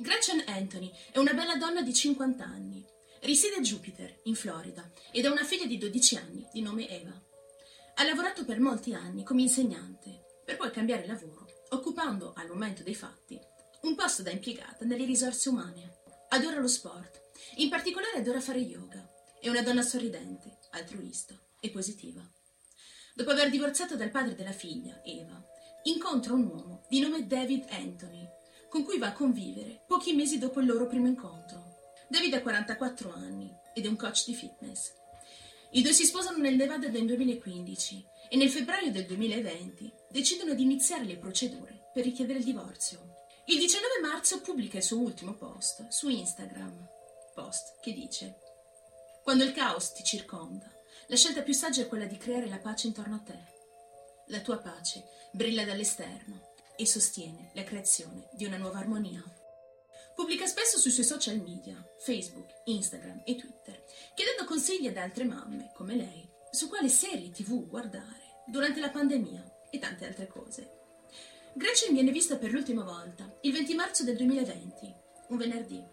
Gretchen Anthony è una bella donna di 50 anni. Risiede a Jupiter, in Florida, ed ha una figlia di 12 anni, di nome Eva. Ha lavorato per molti anni come insegnante, per poi cambiare lavoro, occupando, al momento dei fatti, un posto da impiegata nelle risorse umane. Adora lo sport, in particolare adora fare yoga. È una donna sorridente, altruista e positiva. Dopo aver divorziato dal padre della figlia, Eva, incontra un uomo di nome David Anthony, con cui va a convivere pochi mesi dopo il loro primo incontro. David ha 44 anni ed è un coach di fitness. I due si sposano nel Nevada del 2015 e nel febbraio del 2020 decidono di iniziare le procedure per richiedere il divorzio. Il 19 marzo pubblica il suo ultimo post su Instagram, post che dice Quando il caos ti circonda, la scelta più saggia è quella di creare la pace intorno a te. La tua pace brilla dall'esterno e sostiene la creazione di una nuova armonia. Pubblica spesso sui suoi social media, Facebook, Instagram e Twitter, chiedendo consigli ad altre mamme, come lei, su quale serie tv guardare durante la pandemia e tante altre cose. Gretchen viene vista per l'ultima volta il 20 marzo del 2020, un venerdì.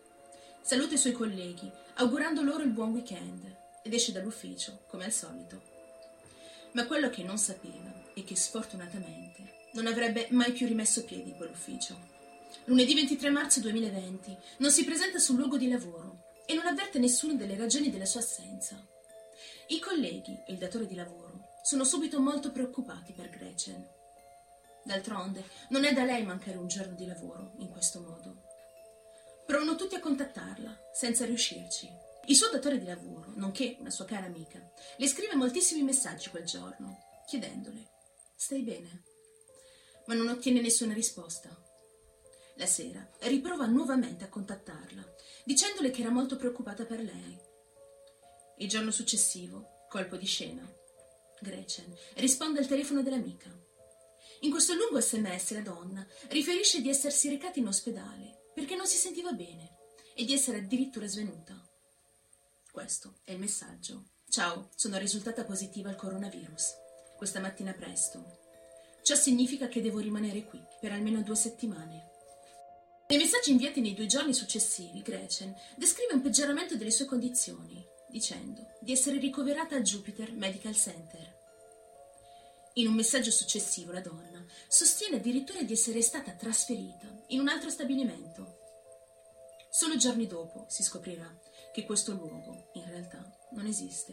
Saluta i suoi colleghi, augurando loro il buon weekend, ed esce dall'ufficio, come al solito. Ma quello che non sapeva è che sfortunatamente non avrebbe mai più rimesso piedi in quell'ufficio. Lunedì 23 marzo 2020 non si presenta sul luogo di lavoro e non avverte nessuna delle ragioni della sua assenza. I colleghi e il datore di lavoro sono subito molto preoccupati per Gretchen. D'altronde, non è da lei mancare un giorno di lavoro in questo modo. Provano tutti a contattarla, senza riuscirci. Il suo datore di lavoro, nonché una sua cara amica, le scrive moltissimi messaggi quel giorno, chiedendole: Stai bene? Ma non ottiene nessuna risposta. La sera riprova nuovamente a contattarla, dicendole che era molto preoccupata per lei. Il giorno successivo, colpo di scena, Gretchen risponde al telefono dell'amica. In questo lungo sms la donna riferisce di essersi recata in ospedale perché non si sentiva bene e di essere addirittura svenuta. Questo è il messaggio. Ciao, sono risultata positiva al coronavirus. Questa mattina presto Ciò significa che devo rimanere qui per almeno due settimane. Nei messaggi inviati nei due giorni successivi, Gretchen descrive un peggioramento delle sue condizioni, dicendo di essere ricoverata al Jupiter Medical Center. In un messaggio successivo la donna sostiene addirittura di essere stata trasferita in un altro stabilimento. Solo giorni dopo si scoprirà che questo luogo in realtà non esiste.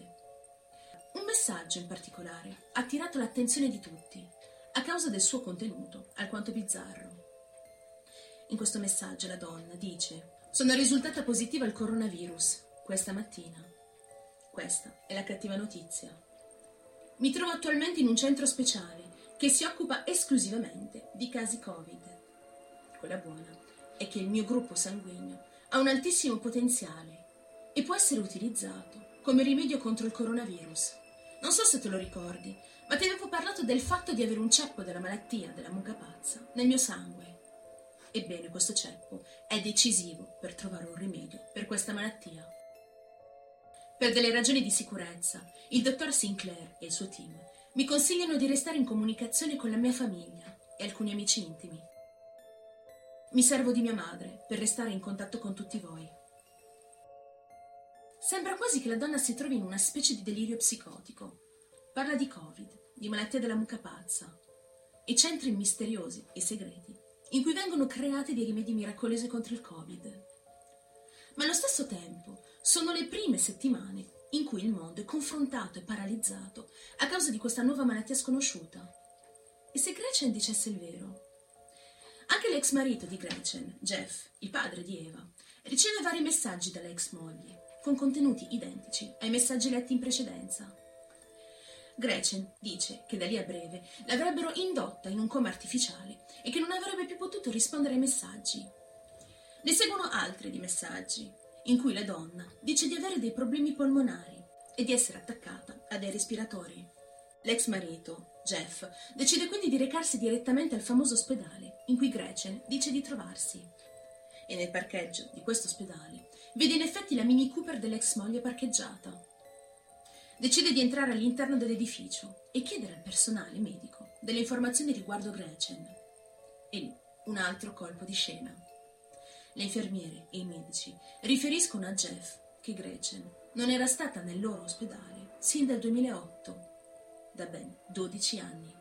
Un messaggio in particolare ha attirato l'attenzione di tutti a causa del suo contenuto, alquanto bizzarro. In questo messaggio la donna dice Sono risultata positiva al coronavirus questa mattina. Questa è la cattiva notizia. Mi trovo attualmente in un centro speciale che si occupa esclusivamente di casi Covid. Quella buona è che il mio gruppo sanguigno ha un altissimo potenziale e può essere utilizzato come rimedio contro il coronavirus. Non so se te lo ricordi, ma ti avevo parlato del fatto di avere un ceppo della malattia della mucca pazza nel mio sangue. Ebbene, questo ceppo è decisivo per trovare un rimedio per questa malattia. Per delle ragioni di sicurezza, il dottor Sinclair e il suo team mi consigliano di restare in comunicazione con la mia famiglia e alcuni amici intimi. Mi servo di mia madre per restare in contatto con tutti voi. Sembra quasi che la donna si trovi in una specie di delirio psicotico. Parla di Covid, di malattia della mucca pazza e centri misteriosi e segreti in cui vengono creati dei rimedi miracolosi contro il Covid. Ma allo stesso tempo sono le prime settimane in cui il mondo è confrontato e paralizzato a causa di questa nuova malattia sconosciuta. E se Gretchen dicesse il vero? Anche l'ex marito di Gretchen, Jeff, il padre di Eva, riceve vari messaggi dalla ex moglie con contenuti identici ai messaggi letti in precedenza. Gretchen dice che da lì a breve l'avrebbero indotta in un coma artificiale e che non avrebbe più potuto rispondere ai messaggi. Ne seguono altri di messaggi, in cui la donna dice di avere dei problemi polmonari e di essere attaccata a dei respiratori. L'ex marito, Jeff, decide quindi di recarsi direttamente al famoso ospedale in cui Gretchen dice di trovarsi. E nel parcheggio di questo ospedale Vede in effetti la Mini Cooper dell'ex moglie parcheggiata. Decide di entrare all'interno dell'edificio e chiedere al personale medico delle informazioni riguardo Gretchen. E lì un altro colpo di scena. le infermiere e i medici riferiscono a Jeff che Gretchen non era stata nel loro ospedale sin dal 2008, da ben 12 anni.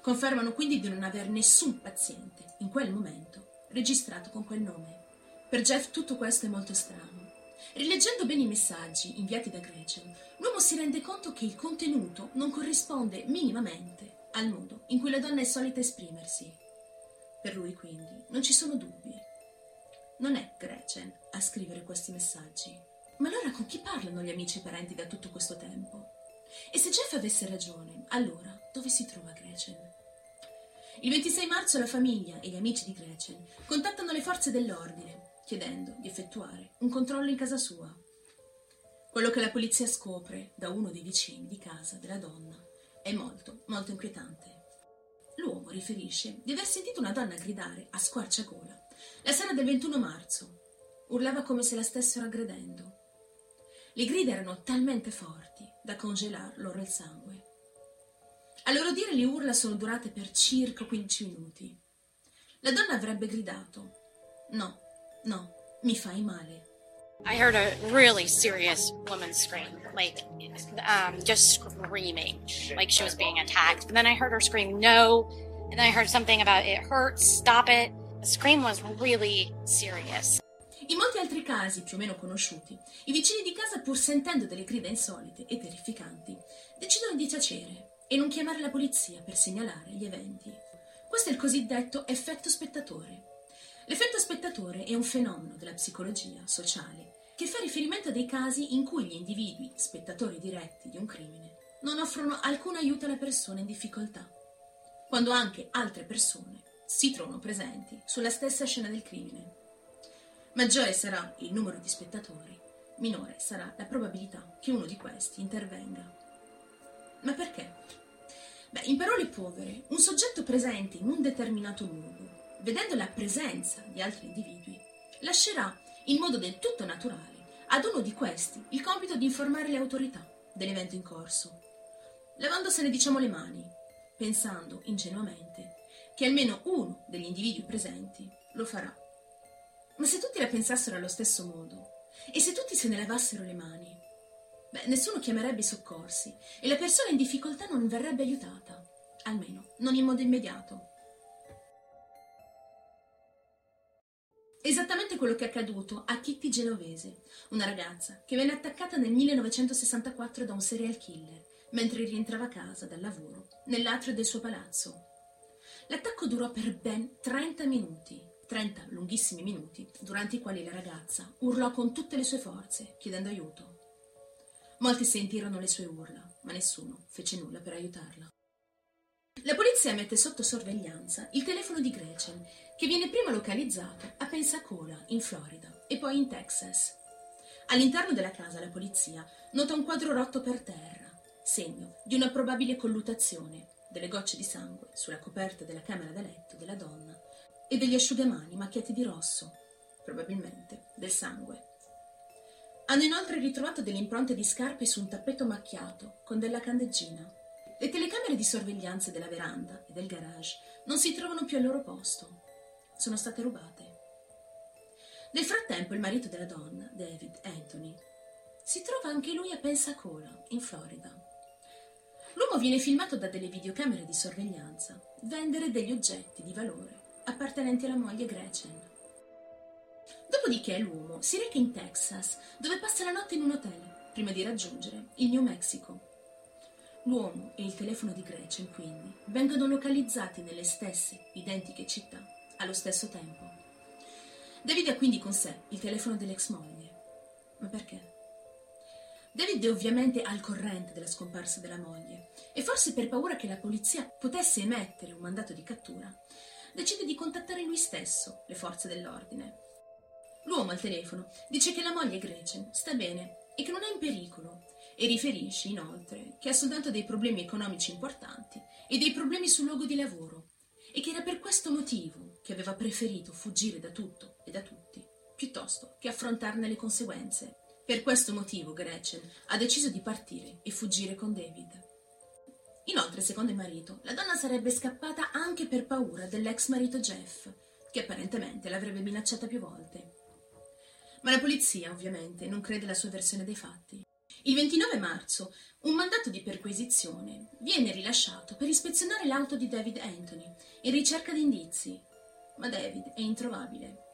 Confermano quindi di non aver nessun paziente, in quel momento, registrato con quel nome. Per Jeff tutto questo è molto strano. Rileggendo bene i messaggi inviati da Gretchen, l'uomo si rende conto che il contenuto non corrisponde minimamente al modo in cui la donna è solita esprimersi. Per lui, quindi, non ci sono dubbi. Non è Gretchen a scrivere questi messaggi. Ma allora con chi parlano gli amici e parenti da tutto questo tempo? E se Jeff avesse ragione, allora dove si trova Gretchen? Il 26 marzo la famiglia e gli amici di Gretchen contattano le forze dell'ordine chiedendo di effettuare un controllo in casa sua. Quello che la polizia scopre da uno dei vicini di casa della donna è molto, molto inquietante. L'uomo riferisce di aver sentito una donna gridare a squarciagola la sera del 21 marzo. Urlava come se la stessero aggredendo. Le grida erano talmente forti da congelar loro il sangue. A loro dire le urla sono durate per circa 15 minuti. La donna avrebbe gridato: No, no, mi fai male. I heard a really serious woman scream, like um, just screaming, like she was being attacked. And then I heard her scream, no. And then I heard something about it hurts, stop it. The scream was really serious. In molti altri casi, più o meno conosciuti, i vicini di casa, pur sentendo delle grida insolite e terrificanti, decidono di tacere e non chiamare la polizia per segnalare gli eventi. Questo è il cosiddetto effetto spettatore. L'effetto spettatore è un fenomeno della psicologia sociale che fa riferimento a dei casi in cui gli individui, spettatori diretti di un crimine, non offrono alcun aiuto alla persona in difficoltà, quando anche altre persone si trovano presenti sulla stessa scena del crimine. Maggiore sarà il numero di spettatori, minore sarà la probabilità che uno di questi intervenga. Ma perché? In parole povere, un soggetto presente in un determinato luogo, vedendo la presenza di altri individui, lascerà in modo del tutto naturale ad uno di questi il compito di informare le autorità dell'evento in corso, lavandosene diciamo le mani, pensando ingenuamente che almeno uno degli individui presenti lo farà. Ma se tutti la pensassero allo stesso modo e se tutti se ne lavassero le mani, beh, nessuno chiamerebbe i soccorsi e la persona in difficoltà non verrebbe aiutata, almeno non in modo immediato. Esattamente quello che è accaduto a Kitty Genovese, una ragazza che venne attaccata nel 1964 da un serial killer mentre rientrava a casa dal lavoro nell'atrio del suo palazzo. L'attacco durò per ben 30 minuti 30 lunghissimi minuti, durante i quali la ragazza urlò con tutte le sue forze, chiedendo aiuto. Molti sentirono le sue urla, ma nessuno fece nulla per aiutarla. La polizia mette sotto sorveglianza il telefono di Gretchen, che viene prima localizzato a Pensacola, in Florida, e poi in Texas. All'interno della casa la polizia nota un quadro rotto per terra, segno di una probabile colluttazione, delle gocce di sangue sulla coperta della camera da letto della donna e degli asciugamani macchiati di rosso, probabilmente del sangue. Hanno inoltre ritrovato delle impronte di scarpe su un tappeto macchiato con della candeggina. Le telecamere di sorveglianza della veranda e del garage non si trovano più al loro posto. Sono state rubate. Nel frattempo il marito della donna, David Anthony, si trova anche lui a Pensacola, in Florida. L'uomo viene filmato da delle videocamere di sorveglianza vendere degli oggetti di valore appartenenti alla moglie Gretchen. Dopodiché l'uomo si reca in Texas, dove passa la notte in un hotel, prima di raggiungere il New Mexico. L'uomo e il telefono di Gretchen, quindi, vengono localizzati nelle stesse, identiche città, allo stesso tempo. David ha quindi con sé il telefono dell'ex moglie. Ma perché? David è ovviamente al corrente della scomparsa della moglie e forse per paura che la polizia potesse emettere un mandato di cattura, decide di contattare lui stesso le forze dell'ordine. L'uomo al telefono dice che la moglie Gretchen sta bene e che non è in pericolo e riferisce inoltre che ha soltanto dei problemi economici importanti e dei problemi sul luogo di lavoro e che era per questo motivo che aveva preferito fuggire da tutto e da tutti piuttosto che affrontarne le conseguenze. Per questo motivo Gretchen ha deciso di partire e fuggire con David. Inoltre, secondo il marito, la donna sarebbe scappata anche per paura dell'ex marito Jeff, che apparentemente l'avrebbe minacciata più volte. Ma la polizia, ovviamente, non crede alla sua versione dei fatti. Il 29 marzo un mandato di perquisizione viene rilasciato per ispezionare l'auto di David Anthony in ricerca di indizi, ma David è introvabile.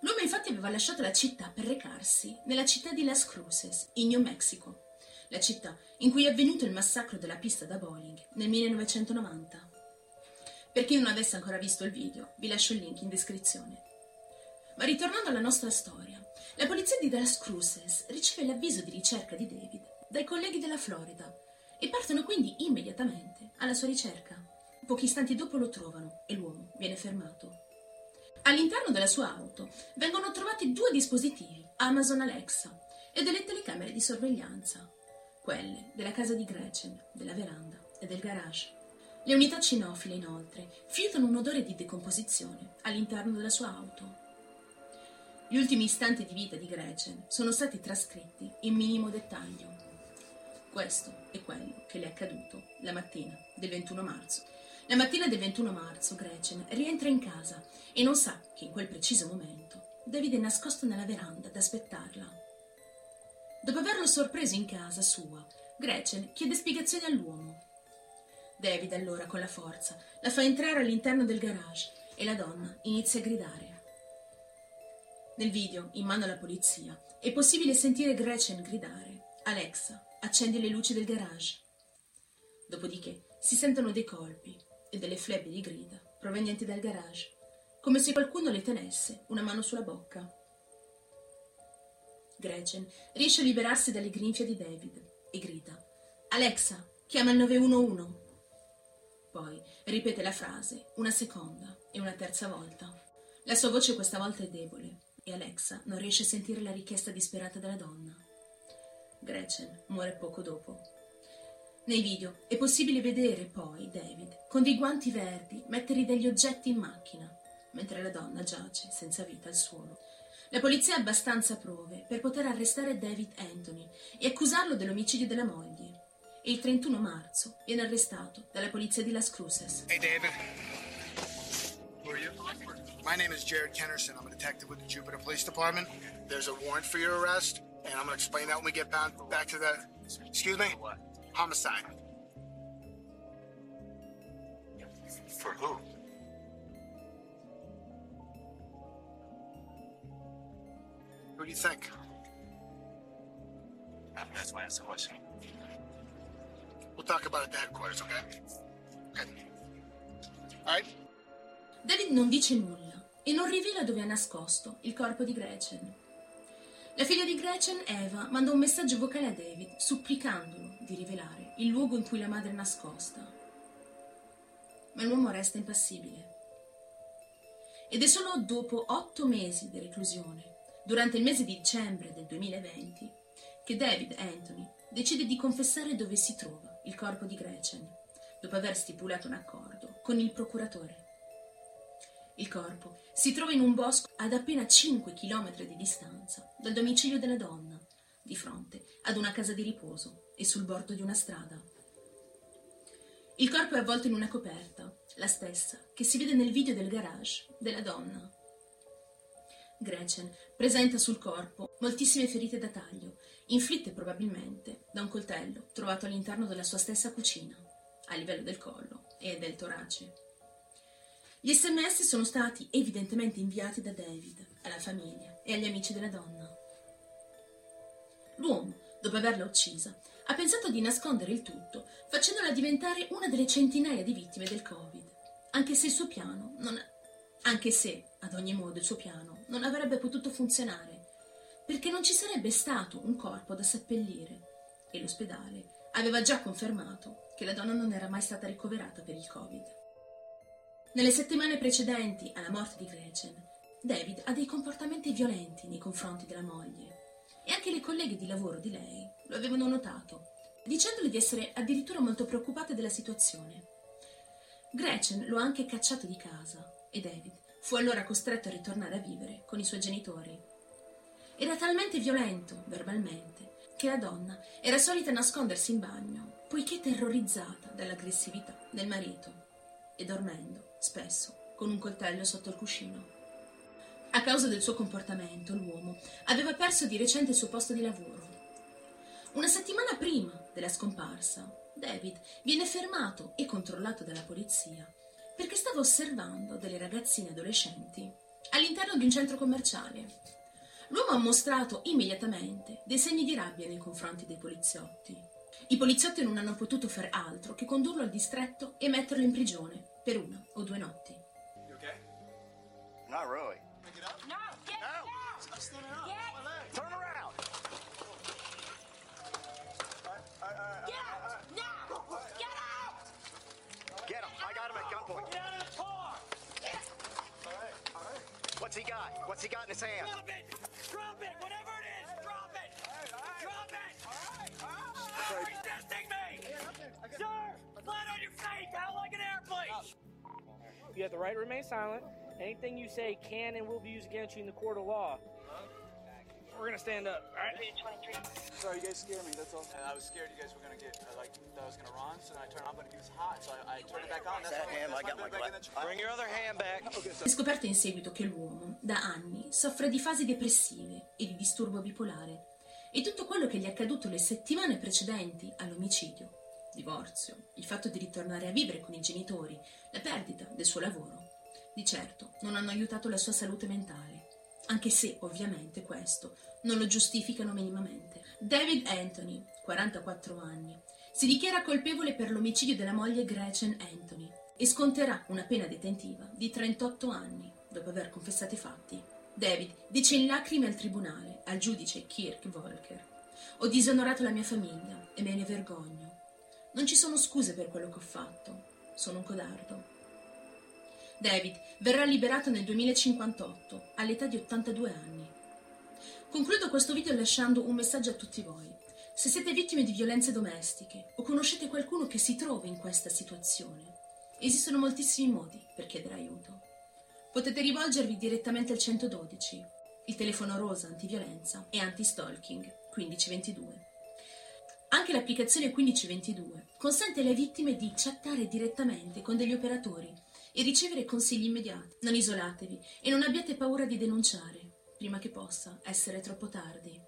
L'uomo infatti aveva lasciato la città per recarsi nella città di Las Cruces, in New Mexico, la città in cui è avvenuto il massacro della pista da bowling nel 1990. Per chi non avesse ancora visto il video, vi lascio il link in descrizione. Ma ritornando alla nostra storia, la polizia di Las Cruces riceve l'avviso di ricerca di David dai colleghi della Florida e partono quindi immediatamente alla sua ricerca. Pochi istanti dopo lo trovano e l'uomo viene fermato. All'interno della sua auto vengono trovati due dispositivi Amazon Alexa e delle telecamere di sorveglianza, quelle della casa di Gretchen, della veranda e del garage. Le unità cinofile, inoltre, fiutano un odore di decomposizione all'interno della sua auto. Gli ultimi istanti di vita di Gretchen sono stati trascritti in minimo dettaglio. Questo è quello che le è accaduto la mattina del 21 marzo la mattina del 21 marzo Gretchen rientra in casa e non sa che in quel preciso momento David è nascosto nella veranda ad aspettarla. Dopo averlo sorpreso in casa sua, Gretchen chiede spiegazioni all'uomo. David allora con la forza la fa entrare all'interno del garage e la donna inizia a gridare. Nel video, in mano alla polizia, è possibile sentire Gretchen gridare Alexa, accendi le luci del garage. Dopodiché si sentono dei colpi e delle flebbe di grida provenienti dal garage, come se qualcuno le tenesse una mano sulla bocca. Gretchen riesce a liberarsi dalle grinfie di David e grida Alexa, chiama il 911. Poi ripete la frase una seconda e una terza volta. La sua voce questa volta è debole e Alexa non riesce a sentire la richiesta disperata della donna. Gretchen muore poco dopo nei video è possibile vedere poi David con dei guanti verdi mettere degli oggetti in macchina, mentre la donna giace senza vita al suolo. La polizia ha abbastanza prove per poter arrestare David Anthony e accusarlo dell'omicidio della moglie. E il 31 marzo viene arrestato dalla polizia di Las Cruces. Hey David. Who are you? My name is Jared Kennerson. I'm a detective with the Jupiter Police Department. There's a warrant for your arrest, and I'm going to explain that when we get back to the. Excuse me? What? Homicide. For who? Who do you think? That's why I asked the question. We'll talk about it at the headquarters, okay? Okay. All right? David non dice nulla e non rivela dove ha nascosto il corpo di Gretchen. La figlia di Gretchen, Eva, manda un messaggio vocale a David supplicandolo di rivelare il luogo in cui la madre è nascosta. Ma l'uomo resta impassibile. Ed è solo dopo otto mesi di reclusione, durante il mese di dicembre del 2020, che David Anthony decide di confessare dove si trova il corpo di Gretchen, dopo aver stipulato un accordo con il procuratore. Il corpo si trova in un bosco ad appena 5 km di distanza dal domicilio della donna, di fronte ad una casa di riposo e sul bordo di una strada. Il corpo è avvolto in una coperta, la stessa che si vede nel video del garage della donna. Gretchen presenta sul corpo moltissime ferite da taglio, inflitte probabilmente da un coltello trovato all'interno della sua stessa cucina, a livello del collo e del torace. Gli sms sono stati evidentemente inviati da David alla famiglia e agli amici della donna. L'uomo, dopo averla uccisa, ha pensato di nascondere il tutto, facendola diventare una delle centinaia di vittime del Covid, anche se il suo piano non anche se, ad ogni modo, il suo piano non avrebbe potuto funzionare, perché non ci sarebbe stato un corpo da seppellire e l'ospedale aveva già confermato che la donna non era mai stata ricoverata per il Covid. Nelle settimane precedenti alla morte di Gretchen, David ha dei comportamenti violenti nei confronti della moglie e anche le colleghe di lavoro di lei lo avevano notato, dicendole di essere addirittura molto preoccupate della situazione. Gretchen lo ha anche cacciato di casa e David fu allora costretto a ritornare a vivere con i suoi genitori. Era talmente violento, verbalmente, che la donna era solita nascondersi in bagno, poiché terrorizzata dall'aggressività del marito, e dormendo spesso con un coltello sotto il cuscino. A causa del suo comportamento, l'uomo aveva perso di recente il suo posto di lavoro. Una settimana prima della scomparsa, David viene fermato e controllato dalla polizia perché stava osservando delle ragazzine adolescenti all'interno di un centro commerciale. L'uomo ha mostrato immediatamente dei segni di rabbia nei confronti dei poliziotti. I poliziotti non hanno potuto far altro che condurlo al distretto e metterlo in prigione per una o due notti. You okay? Not really. No, get No. down! I'm standing up. Get, My leg. Turn around. get out! Now! Get out! Get him. I got him at gunpoint. Get out of the car! What's he got? What's he got in his hand? Drop it! Drop it! Whatever it is, drop it! Drop it! Stop resisting me! Sir! Flat on your face! Out like an airplane! You have the right to remain silent. Anything you say can and will be used against you in the court of law. We're gonna stand up, all right? Sorry, you guys scared me. That's all. And I was scared you guys were gonna get, uh, like, that I was gonna run, so then I turned on, but it was hot, so I, I turned it back on. That's That hand, I got my glove. Bring your other hand back. È scoperto in seguito che l'uomo, da anni, soffre di fasi depressive e di disturbo bipolare e tutto quello che gli è accaduto le settimane precedenti all'omicidio, divorzio, il fatto di ritornare a vivere con i genitori, la perdita del suo lavoro, di certo non hanno aiutato la sua salute mentale, anche se ovviamente questo non lo giustificano minimamente. David Anthony, 44 anni, si dichiara colpevole per l'omicidio della moglie Gretchen Anthony e sconterà una pena detentiva di 38 anni dopo aver confessato i fatti. David dice in lacrime al tribunale, al giudice Kirk Volker, ho disonorato la mia famiglia e me ne vergogno. Non ci sono scuse per quello che ho fatto, sono un codardo. David verrà liberato nel 2058 all'età di 82 anni. Concludo questo video lasciando un messaggio a tutti voi. Se siete vittime di violenze domestiche o conoscete qualcuno che si trova in questa situazione, esistono moltissimi modi per chiedere aiuto. Potete rivolgervi direttamente al 112, il telefono rosa antiviolenza e anti-stalking 1522. Anche l'applicazione 1522 consente alle vittime di chattare direttamente con degli operatori e ricevere consigli immediati. Non isolatevi e non abbiate paura di denunciare prima che possa essere troppo tardi.